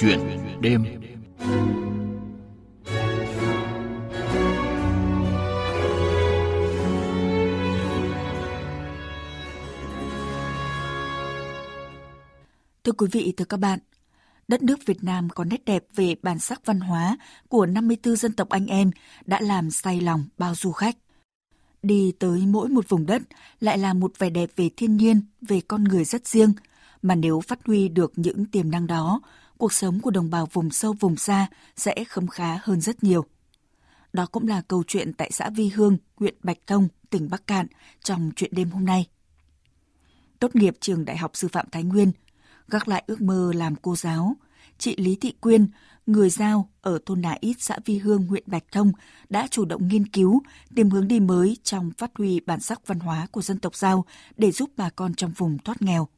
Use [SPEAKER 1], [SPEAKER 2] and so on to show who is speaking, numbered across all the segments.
[SPEAKER 1] Chuyện đêm Thưa quý vị, thưa các bạn, đất nước Việt Nam có nét đẹp về bản sắc văn hóa của 54 dân tộc anh em đã làm say lòng bao du khách. Đi tới mỗi một vùng đất lại là một vẻ đẹp về thiên nhiên, về con người rất riêng, mà nếu phát huy được những tiềm năng đó, cuộc sống của đồng bào vùng sâu vùng xa sẽ khấm khá hơn rất nhiều. Đó cũng là câu chuyện tại xã Vi Hương, huyện Bạch Thông, tỉnh Bắc Cạn trong chuyện đêm hôm nay. Tốt nghiệp trường Đại học Sư phạm Thái Nguyên, gác lại ước mơ làm cô giáo, chị Lý Thị Quyên, người giao ở thôn Nà Ít, xã Vi Hương, huyện Bạch Thông đã chủ động nghiên cứu, tìm hướng đi mới trong phát huy bản sắc văn hóa của dân tộc giao để giúp bà con trong vùng thoát nghèo.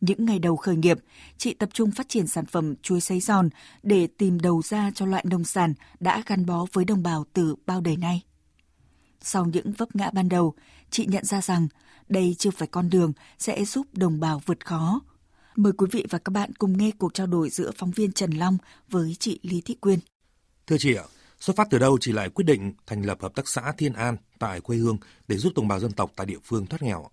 [SPEAKER 1] Những ngày đầu khởi nghiệp, chị tập trung phát triển sản phẩm chuối sấy giòn để tìm đầu ra cho loại nông sản đã gắn bó với đồng bào từ bao đời nay. Sau những vấp ngã ban đầu, chị nhận ra rằng đây chưa phải con đường sẽ giúp đồng bào vượt khó, Mời quý vị và các bạn cùng nghe cuộc trao đổi giữa phóng viên Trần Long với chị Lý Thị Quyên.
[SPEAKER 2] Thưa chị ạ, xuất phát từ đâu chị lại quyết định thành lập hợp tác xã Thiên An tại quê hương để giúp đồng bào dân tộc tại địa phương thoát nghèo?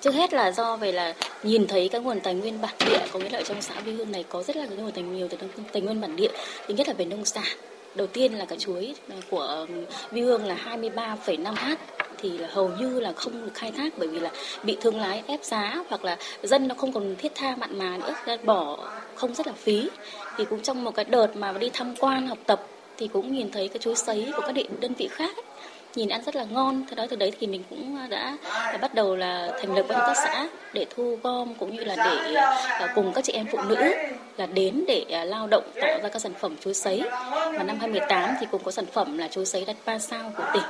[SPEAKER 3] Trước hết là do về là nhìn thấy các nguồn tài nguyên bản địa, có nghĩa là trong xã Vi Hương này có rất là nguồn tài nhiều tài nguyên bản địa, thứ nhất là về nông sản. Đầu tiên là cả chuối của um, Vi Hương là 23,5 h thì là hầu như là không được khai thác bởi vì là bị thương lái ép giá hoặc là dân nó không còn thiết tha mặn mà nữa bỏ không rất là phí thì cũng trong một cái đợt mà đi tham quan học tập thì cũng nhìn thấy cái chuối sấy của các địa đơn vị khác ấy nhìn ăn rất là ngon. Thế đó từ đấy thì mình cũng à, đã, bắt đầu là thành lập hợp tác xã để thu gom cũng như là để à, cùng các chị em phụ nữ là đến để à, lao động tạo ra các sản phẩm chuối sấy. Và năm 2018 thì cũng có sản phẩm là chuối sấy đặt ba sao của tỉnh.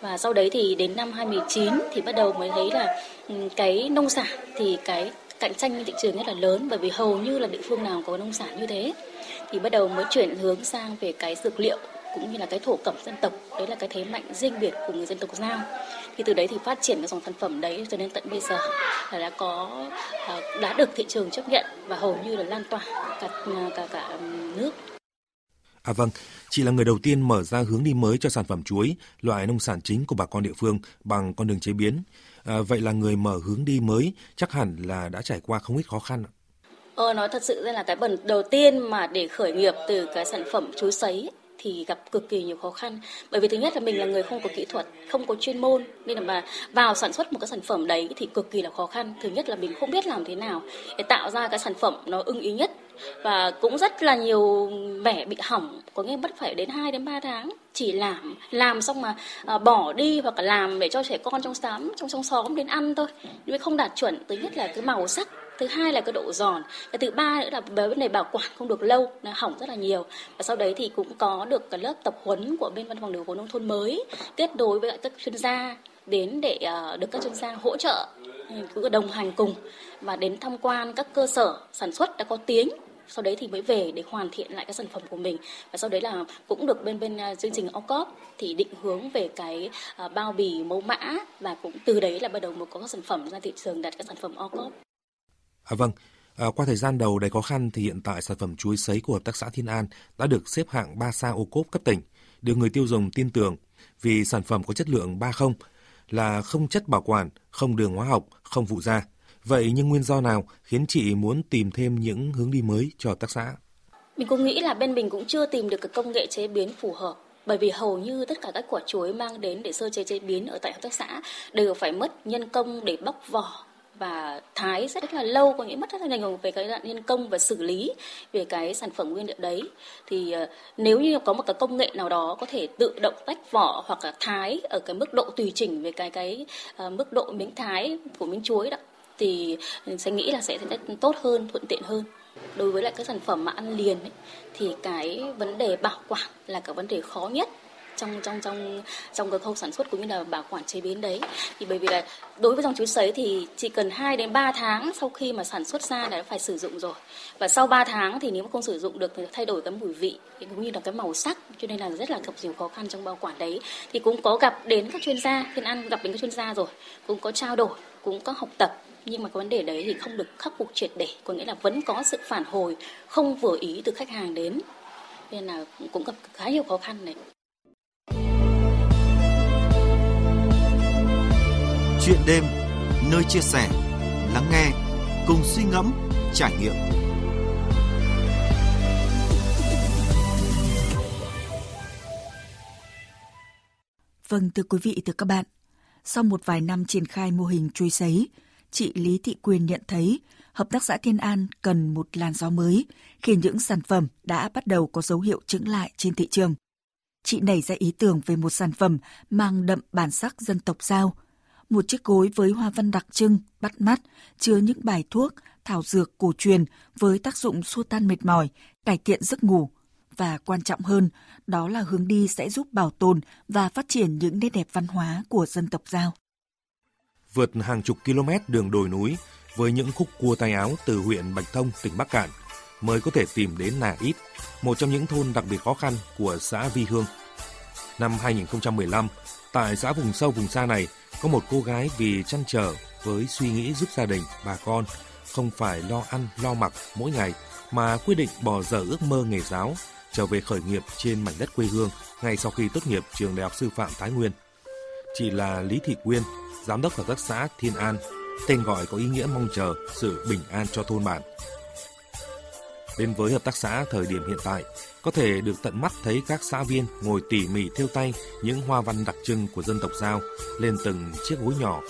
[SPEAKER 3] Và sau đấy thì đến năm 2019 thì bắt đầu mới thấy là cái nông sản thì cái cạnh tranh trên thị trường rất là lớn. Bởi vì hầu như là địa phương nào có nông sản như thế. Thì bắt đầu mới chuyển hướng sang về cái dược liệu cũng như là cái thổ cẩm dân tộc đấy là cái thế mạnh riêng biệt của người dân tộc giao thì từ đấy thì phát triển cái dòng sản phẩm đấy cho đến tận bây giờ là đã có à, đã được thị trường chấp nhận và hầu như là lan tỏa cả cả cả nước
[SPEAKER 2] À vâng, chị là người đầu tiên mở ra hướng đi mới cho sản phẩm chuối, loại nông sản chính của bà con địa phương bằng con đường chế biến. À, vậy là người mở hướng đi mới chắc hẳn là đã trải qua không ít khó khăn.
[SPEAKER 3] Ờ, nói thật sự ra là cái bần đầu tiên mà để khởi nghiệp từ cái sản phẩm chuối sấy thì gặp cực kỳ nhiều khó khăn. Bởi vì thứ nhất là mình là người không có kỹ thuật không có chuyên môn nên là mà vào sản xuất một cái sản phẩm đấy thì cực kỳ là khó khăn. Thứ nhất là mình không biết làm thế nào để tạo ra cái sản phẩm nó ưng ý nhất. Và cũng rất là nhiều mẻ bị hỏng có nghĩa mất phải đến 2 đến 3 tháng chỉ làm làm xong mà à, bỏ đi hoặc là làm để cho trẻ con trong xóm trong trong xóm đến ăn thôi. Nhưng không đạt chuẩn thứ nhất là cái màu sắc thứ hai là cái độ giòn. Và thứ ba nữa là vấn đề bảo quản không được lâu, nó hỏng rất là nhiều. Và sau đấy thì cũng có được cái lớp tập huấn của bên văn phòng điều phối nông thôn mới kết nối với các chuyên gia đến để ờ, được các chuyên gia hỗ trợ ừ, cũng đồng hành cùng và đến tham quan các cơ sở sản xuất đã có tiếng. Sau đấy thì mới về để hoàn thiện lại các sản phẩm của mình. Và sau đấy là cũng được bên bên ờ, chương trình OCOP thì định hướng về cái ờ, bao bì, mẫu mã và cũng từ đấy là bắt đầu mới có các sản phẩm ra thị trường đặt các sản phẩm OCOP
[SPEAKER 2] À vâng, à, qua thời gian đầu đầy khó khăn thì hiện tại sản phẩm chuối sấy của Hợp tác xã Thiên An đã được xếp hạng 3 sao ô cốp cấp tỉnh, được người tiêu dùng tin tưởng vì sản phẩm có chất lượng 30 là không chất bảo quản, không đường hóa học, không phụ gia. Vậy nhưng nguyên do nào khiến chị muốn tìm thêm những hướng đi mới cho hợp tác xã?
[SPEAKER 3] Mình cũng nghĩ là bên mình cũng chưa tìm được cái công nghệ chế biến phù hợp bởi vì hầu như tất cả các quả chuối mang đến để sơ chế chế biến ở tại hợp tác xã đều phải mất nhân công để bóc vỏ và thái rất là lâu có nghĩa mất rất là nhiều về cái đoạn nhân công và xử lý về cái sản phẩm nguyên liệu đấy. Thì ờ, nếu như có một cái công nghệ nào đó có thể tự động tách vỏ hoặc là thái ở cái mức độ tùy chỉnh về cái cái uh, mức độ miếng thái của miếng chuối đó thì sẽ nghĩ là sẽ tốt hơn thuận tiện hơn. Đối với lại các sản phẩm mà ăn liền ấy, thì cái vấn đề bảo quản là cái vấn đề khó nhất trong trong trong trong cái khâu sản xuất cũng như là bảo quản chế biến đấy. Thì bởi vì là đối với dòng chuối sấy thì chỉ cần 2 đến 3 tháng sau khi mà sản xuất ra đã phải sử dụng rồi. Và sau 3 tháng thì nếu mà không sử dụng được thì thay đổi cái mùi vị, cũng như là cái màu sắc, cho nên là rất là gặp nhiều khó khăn trong bảo quản đấy. Thì cũng có gặp đến các chuyên gia thiên ăn gặp đến các chuyên gia rồi, cũng có trao đổi, cũng có học tập. Nhưng mà cái vấn đề đấy thì không được khắc phục triệt để, có nghĩa là vẫn có sự phản hồi không vừa ý từ khách hàng đến. Nên là cũng gặp khá nhiều khó khăn này
[SPEAKER 4] chuyện đêm nơi chia sẻ lắng nghe cùng suy ngẫm trải nghiệm
[SPEAKER 1] Vâng thưa quý vị, thưa các bạn, sau một vài năm triển khai mô hình chuối sấy, chị Lý Thị Quyền nhận thấy Hợp tác xã Thiên An cần một làn gió mới khi những sản phẩm đã bắt đầu có dấu hiệu chững lại trên thị trường. Chị nảy ra ý tưởng về một sản phẩm mang đậm bản sắc dân tộc Giao. Một chiếc gối với hoa văn đặc trưng, bắt mắt, chứa những bài thuốc, thảo dược cổ truyền với tác dụng xua tan mệt mỏi, cải thiện giấc ngủ, và quan trọng hơn, đó là hướng đi sẽ giúp bảo tồn và phát triển những nét đẹp văn hóa của dân tộc Giao.
[SPEAKER 2] Vượt hàng chục km đường đồi núi với những khúc cua tay áo từ huyện Bạch Thông, tỉnh Bắc Cạn mới có thể tìm đến Nà Ít, một trong những thôn đặc biệt khó khăn của xã Vi Hương. Năm 2015, tại xã vùng sâu vùng xa này, có một cô gái vì chăn trở với suy nghĩ giúp gia đình, bà con không phải lo ăn, lo mặc mỗi ngày mà quyết định bỏ dở ước mơ nghề giáo trở về khởi nghiệp trên mảnh đất quê hương ngay sau khi tốt nghiệp trường Đại học Sư phạm Thái Nguyên. Chị là Lý Thị Quyên, giám đốc hợp tác xã Thiên An, tên gọi có ý nghĩa mong chờ sự bình an cho thôn bản. Đến với hợp tác xã thời điểm hiện tại, có thể được tận mắt thấy các xã viên ngồi tỉ mỉ thêu tay những hoa văn đặc trưng của dân tộc Giao lên từng chiếc gối nhỏ.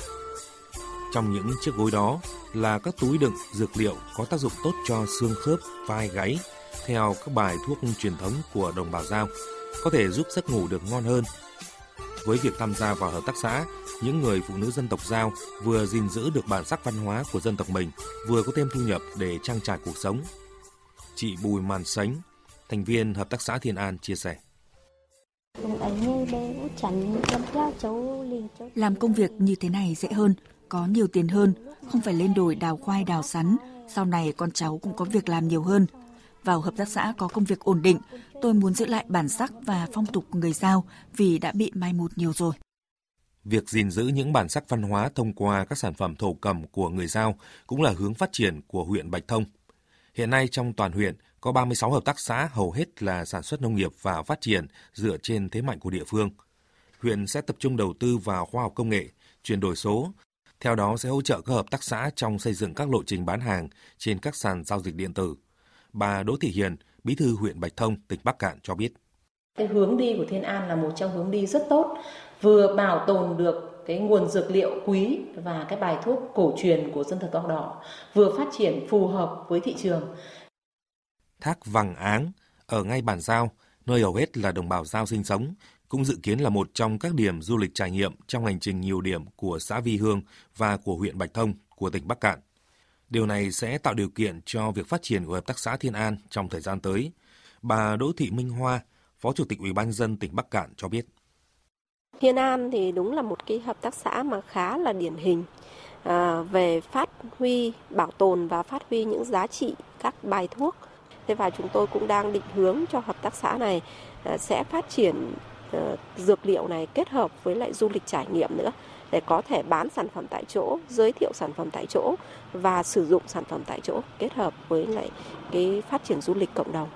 [SPEAKER 2] Trong những chiếc gối đó là các túi đựng dược liệu có tác dụng tốt cho xương khớp, vai gáy, theo các bài thuốc truyền thống của đồng bào Giao, có thể giúp giấc ngủ được ngon hơn. Với việc tham gia vào hợp tác xã, những người phụ nữ dân tộc Giao vừa gìn giữ được bản sắc văn hóa của dân tộc mình, vừa có thêm thu nhập để trang trải cuộc sống. Chị Bùi Màn Sánh, thành viên hợp tác xã Thiên An chia sẻ.
[SPEAKER 1] Làm công việc như thế này dễ hơn, có nhiều tiền hơn, không phải lên đồi đào khoai đào sắn. Sau này con cháu cũng có việc làm nhiều hơn vào hợp tác xã có công việc ổn định, tôi muốn giữ lại bản sắc và phong tục người Giao vì đã bị mai một nhiều rồi.
[SPEAKER 2] Việc gìn giữ những bản sắc văn hóa thông qua các sản phẩm thổ cẩm của người Giao cũng là hướng phát triển của huyện Bạch Thông. Hiện nay trong toàn huyện có 36 hợp tác xã hầu hết là sản xuất nông nghiệp và phát triển dựa trên thế mạnh của địa phương. Huyện sẽ tập trung đầu tư vào khoa học công nghệ, chuyển đổi số, theo đó sẽ hỗ trợ các hợp tác xã trong xây dựng các lộ trình bán hàng trên các sàn giao dịch điện tử bà Đỗ Thị Hiền, bí thư huyện Bạch Thông, tỉnh Bắc Cạn cho biết.
[SPEAKER 5] Cái hướng đi của Thiên An là một trong hướng đi rất tốt, vừa bảo tồn được cái nguồn dược liệu quý và cái bài thuốc cổ truyền của dân tộc tộc đỏ, vừa phát triển phù hợp với thị trường.
[SPEAKER 2] Thác Vàng Áng ở ngay bản Giao, nơi hầu hết là đồng bào Giao sinh sống, cũng dự kiến là một trong các điểm du lịch trải nghiệm trong hành trình nhiều điểm của xã Vi Hương và của huyện Bạch Thông của tỉnh Bắc Cạn. Điều này sẽ tạo điều kiện cho việc phát triển của Hợp tác xã Thiên An trong thời gian tới. Bà Đỗ Thị Minh Hoa, Phó Chủ tịch Ủy ban dân tỉnh Bắc Cạn cho biết.
[SPEAKER 6] Thiên An thì đúng là một cái hợp tác xã mà khá là điển hình à, về phát huy, bảo tồn và phát huy những giá trị các bài thuốc. Thế và chúng tôi cũng đang định hướng cho hợp tác xã này à, sẽ phát triển à, dược liệu này kết hợp với lại du lịch trải nghiệm nữa để có thể bán sản phẩm tại chỗ, giới thiệu sản phẩm tại chỗ và sử dụng sản phẩm tại chỗ kết hợp với lại cái phát triển du lịch cộng đồng.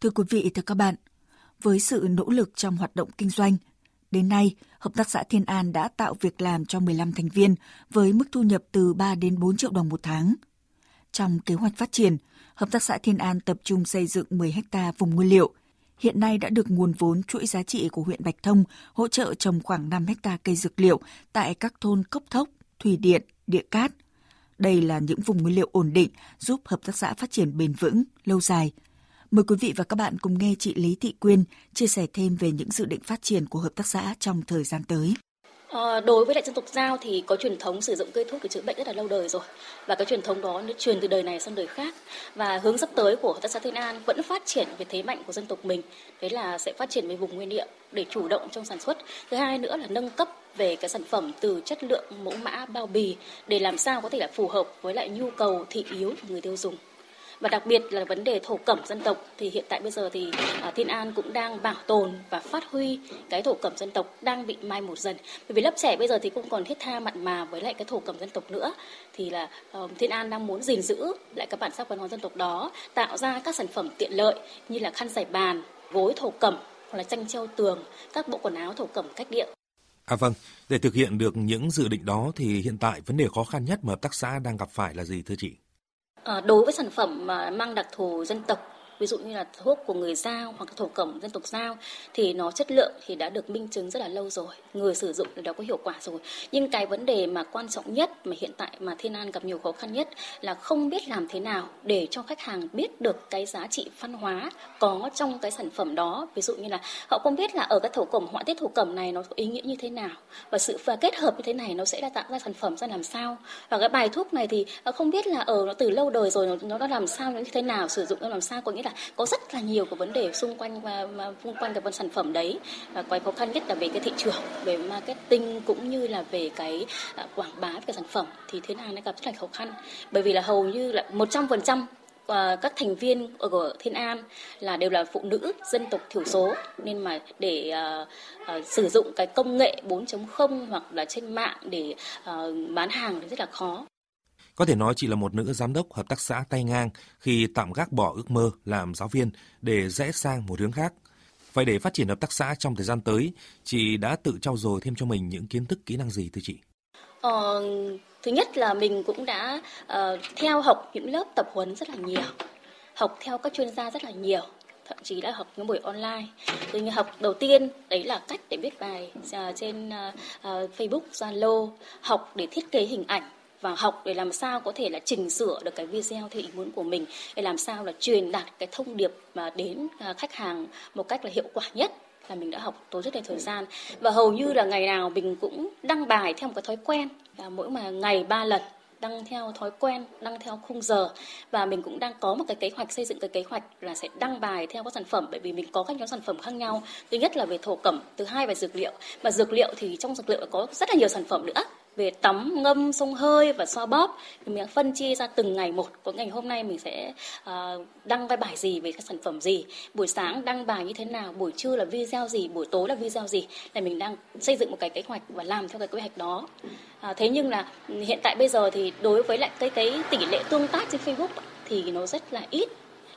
[SPEAKER 1] Thưa quý vị, thưa các bạn, với sự nỗ lực trong hoạt động kinh doanh, đến nay, Hợp tác xã Thiên An đã tạo việc làm cho 15 thành viên với mức thu nhập từ 3 đến 4 triệu đồng một tháng. Trong kế hoạch phát triển, Hợp tác xã Thiên An tập trung xây dựng 10 ha vùng nguyên liệu, hiện nay đã được nguồn vốn chuỗi giá trị của huyện Bạch Thông hỗ trợ trồng khoảng 5 hecta cây dược liệu tại các thôn Cốc Thốc, Thủy Điện, Địa Cát. Đây là những vùng nguyên liệu ổn định giúp hợp tác xã phát triển bền vững, lâu dài. Mời quý vị và các bạn cùng nghe chị Lý Thị Quyên chia sẻ thêm về những dự định phát triển của hợp tác xã trong thời gian tới.
[SPEAKER 3] À, đối với lại dân tộc Giao thì có truyền thống sử dụng cây thuốc để chữa bệnh rất là lâu đời rồi. Và cái truyền thống đó nó truyền từ đời này sang đời khác. Và hướng sắp tới của hợp tác xã Thiên An vẫn phát triển về thế mạnh của dân tộc mình. Đấy là sẽ phát triển về vùng nguyên liệu để chủ động trong sản xuất. Thứ hai nữa là nâng cấp về cái sản phẩm từ chất lượng mẫu mã bao bì để làm sao có thể là phù hợp với lại nhu cầu thị yếu của người tiêu dùng và đặc biệt là vấn đề thổ cẩm dân tộc thì hiện tại bây giờ thì à, Thiên An cũng đang bảo tồn và phát huy cái thổ cẩm dân tộc đang bị mai một dần. Bởi vì lớp trẻ bây giờ thì cũng còn thiết tha mặn mà với lại cái thổ cẩm dân tộc nữa. Thì là uh, Thiên An đang muốn gìn giữ lại các bản sắc văn hóa dân tộc đó tạo ra các sản phẩm tiện lợi như là khăn giải bàn gối thổ cẩm hoặc là tranh treo tường các bộ quần áo thổ cẩm cách điệu
[SPEAKER 2] À vâng, để thực hiện được những dự định đó thì hiện tại vấn đề khó khăn nhất mà hợp tác xã đang gặp phải là gì thưa chị?
[SPEAKER 3] Ờ, đối với sản phẩm mà mang đặc thù dân tộc ví dụ như là thuốc của người giao hoặc thổ cẩm dân tộc giao thì nó chất lượng thì đã được minh chứng rất là lâu rồi người sử dụng thì đã có hiệu quả rồi. Nhưng cái vấn đề mà quan trọng nhất mà hiện tại mà thiên an gặp nhiều khó khăn nhất là không biết làm thế nào để cho khách hàng biết được cái giá trị văn hóa có trong cái sản phẩm đó. Ví dụ như là họ không biết là ở cái thổ cẩm họa tiết thổ cẩm này nó có ý nghĩa như thế nào và sự và kết hợp như thế này nó sẽ là tạo ra sản phẩm ra làm sao. Và cái bài thuốc này thì à, không biết là ở nó từ lâu đời rồi nó, nó đã làm sao như thế nào sử dụng nó làm sao có nghĩa là có rất là nhiều cái vấn đề xung quanh và, và xung quanh cái phần sản phẩm đấy. Và cái khó khăn nhất là về cái thị trường về marketing cũng như là về cái à, quảng bá cái sản phẩm thì thế nào nó gặp rất là khó khăn. Bởi vì là hầu như là một trăm phần trăm và các thành viên ở của Thiên An là đều là phụ nữ dân tộc thiểu số. Nên mà để uh, uh, sử dụng cái công nghệ 4.0 hoặc là trên mạng để uh, bán hàng thì rất là khó.
[SPEAKER 2] Có thể nói chị là một nữ giám đốc hợp tác xã tay ngang khi tạm gác bỏ ước mơ làm giáo viên để rẽ sang một hướng khác. Vậy để phát triển hợp tác xã trong thời gian tới, chị đã tự trau dồi thêm cho mình những kiến thức kỹ năng gì thưa chị?
[SPEAKER 3] Ờ, thứ nhất là mình cũng đã uh, theo học những lớp tập huấn rất là nhiều, học theo các chuyên gia rất là nhiều thậm chí là học những buổi online từ như học đầu tiên đấy là cách để viết bài uh, trên uh, uh, Facebook Zalo học để thiết kế hình ảnh và học để làm sao có thể là chỉnh sửa được cái video theo ý muốn của mình để làm sao là truyền đạt cái thông điệp mà đến à, khách hàng một cách là hiệu quả nhất là mình đã học tốn rất là thời gian và hầu như là ngày nào mình cũng đăng bài theo một cái thói quen là mỗi mà ngày ba lần đăng theo thói quen, đăng theo khung giờ và mình cũng đang có một cái kế hoạch xây dựng cái kế hoạch là sẽ đăng bài theo các sản phẩm bởi vì mình có các nhóm sản phẩm khác nhau. Thứ nhất là về thổ cẩm, thứ hai về dược liệu. Và dược liệu thì trong dược liệu có rất là nhiều sản phẩm nữa về tắm ngâm sông hơi và xoa bóp. Thì mình phân chia ra từng ngày một. Có ngày hôm nay mình sẽ uh, đăng cái bài gì về các sản phẩm gì? Buổi sáng đăng bài như thế nào? Buổi trưa là video gì? Buổi tối là video gì? Là mình đang xây dựng một cái kế hoạch và làm theo cái kế hoạch đó. À, thế nhưng là ừ, hiện tại bây giờ thì đối với lại cái cái tỷ lệ tương tác trên Facebook thì nó rất là ít.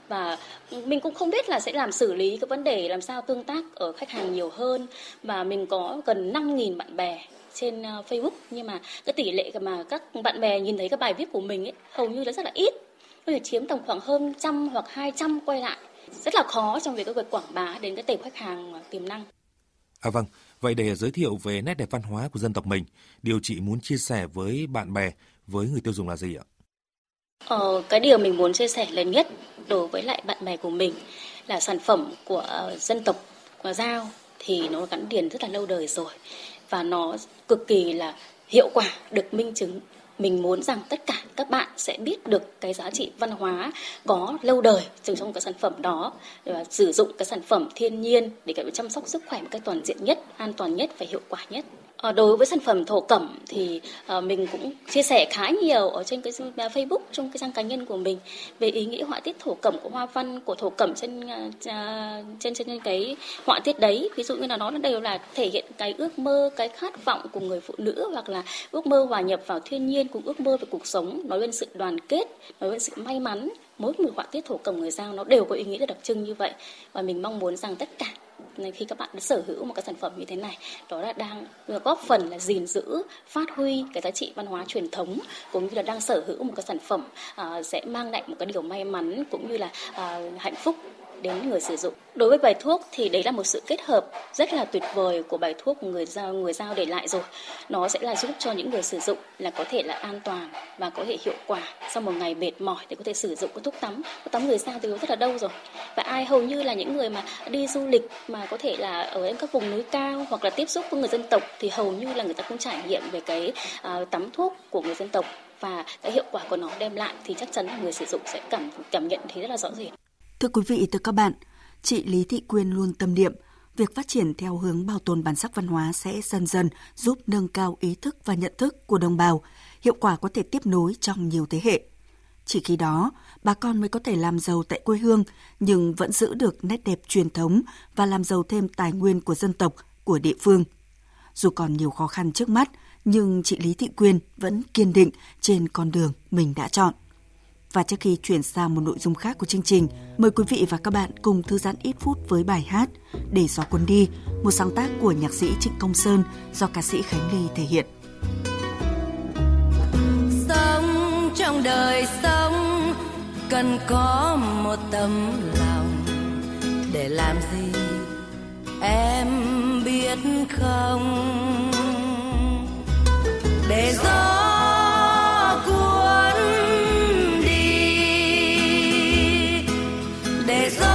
[SPEAKER 3] Và mình cũng không biết là sẽ làm xử lý cái vấn đề làm sao tương tác ở khách hàng nhiều hơn. Và mình có gần 5.000 bạn bè trên ờ, Facebook. Nhưng mà cái tỷ lệ mà các bạn bè nhìn thấy các bài viết của mình ấy hầu như là rất là ít. Có thể chiếm tầm khoảng hơn trăm hoặc hai trăm quay lại. Rất là khó trong việc cái việc quảng bá đến cái tệp khách hàng tiềm năng.
[SPEAKER 2] À vâng, vậy để giới thiệu về nét đẹp văn hóa của dân tộc mình, điều chị muốn chia sẻ với bạn bè, với người tiêu dùng là gì ạ?
[SPEAKER 3] Ờ, cái điều mình muốn chia sẻ lớn nhất đối với lại bạn bè của mình là sản phẩm của dân tộc của Giao thì nó gắn liền rất là lâu đời rồi và nó cực kỳ là hiệu quả được minh chứng mình muốn rằng tất cả các bạn sẽ biết được cái giá trị văn hóa có lâu đời từ trong cái sản phẩm đó và sử dụng cái sản phẩm thiên nhiên để chăm sóc sức khỏe một cách toàn diện nhất, an toàn nhất và hiệu quả nhất. Ờ, đối với sản phẩm thổ cẩm thì ờ, mình cũng chia sẻ khá nhiều ở trên cái Facebook, trong cái trang cá nhân của mình về ý nghĩa họa tiết thổ cẩm của hoa văn, của thổ cẩm trên ờ, trên trên cái họa tiết đấy. Ví dụ như là nó đều là thể hiện cái ước mơ, cái khát vọng của người phụ nữ hoặc là ước mơ hòa nhập vào thiên nhiên cùng ước mơ về cuộc sống, nói lên sự đoàn kết, nói lên sự may mắn. Mỗi một họa tiết thổ cẩm người giao nó đều có ý nghĩa đặc trưng như vậy và mình mong muốn rằng tất cả khi các bạn đã sở hữu một cái sản phẩm như thế này đó là đang góp phần là gìn giữ phát huy cái giá trị văn hóa truyền thống cũng như là đang sở hữu một cái sản phẩm uh, sẽ mang lại một cái điều may mắn cũng như là uh, hạnh phúc đến người sử dụng. Đối với bài thuốc thì đấy là một sự kết hợp rất là tuyệt vời của bài thuốc người giao người giao để lại rồi. Nó sẽ là giúp cho những người sử dụng là có thể là an toàn và có thể hiệu quả sau một ngày mệt mỏi thì có thể sử dụng cái thuốc tắm. Thuốc tắm người giao thì rất là đâu rồi. Và ai hầu như là những người mà đi du lịch mà có thể là ở các vùng núi cao hoặc là tiếp xúc với người dân tộc thì hầu như là người ta cũng trải nghiệm về cái uh, tắm thuốc của người dân tộc và cái hiệu quả của nó đem lại thì chắc chắn là người sử dụng sẽ cảm cảm nhận thấy rất là rõ rệt.
[SPEAKER 1] Thưa quý vị, thưa các bạn, chị Lý Thị Quyên luôn tâm niệm việc phát triển theo hướng bảo tồn bản sắc văn hóa sẽ dần dần giúp nâng cao ý thức và nhận thức của đồng bào, hiệu quả có thể tiếp nối trong nhiều thế hệ. Chỉ khi đó, bà con mới có thể làm giàu tại quê hương nhưng vẫn giữ được nét đẹp truyền thống và làm giàu thêm tài nguyên của dân tộc, của địa phương. Dù còn nhiều khó khăn trước mắt, nhưng chị Lý Thị Quyên vẫn kiên định trên con đường mình đã chọn. Và trước khi chuyển sang một nội dung khác của chương trình, mời quý vị và các bạn cùng thư giãn ít phút với bài hát Để gió cuốn đi, một sáng tác của nhạc sĩ Trịnh Công Sơn do ca sĩ Khánh Ly thể hiện.
[SPEAKER 7] Sống trong đời sống cần có một tấm lòng. Để làm gì? Em biết không? Để gió es lo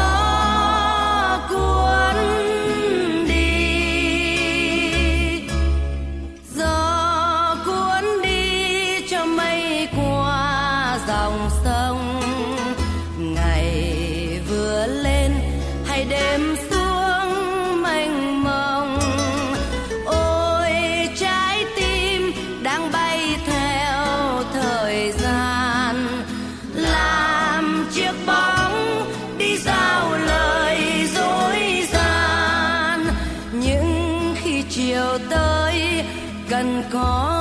[SPEAKER 7] theo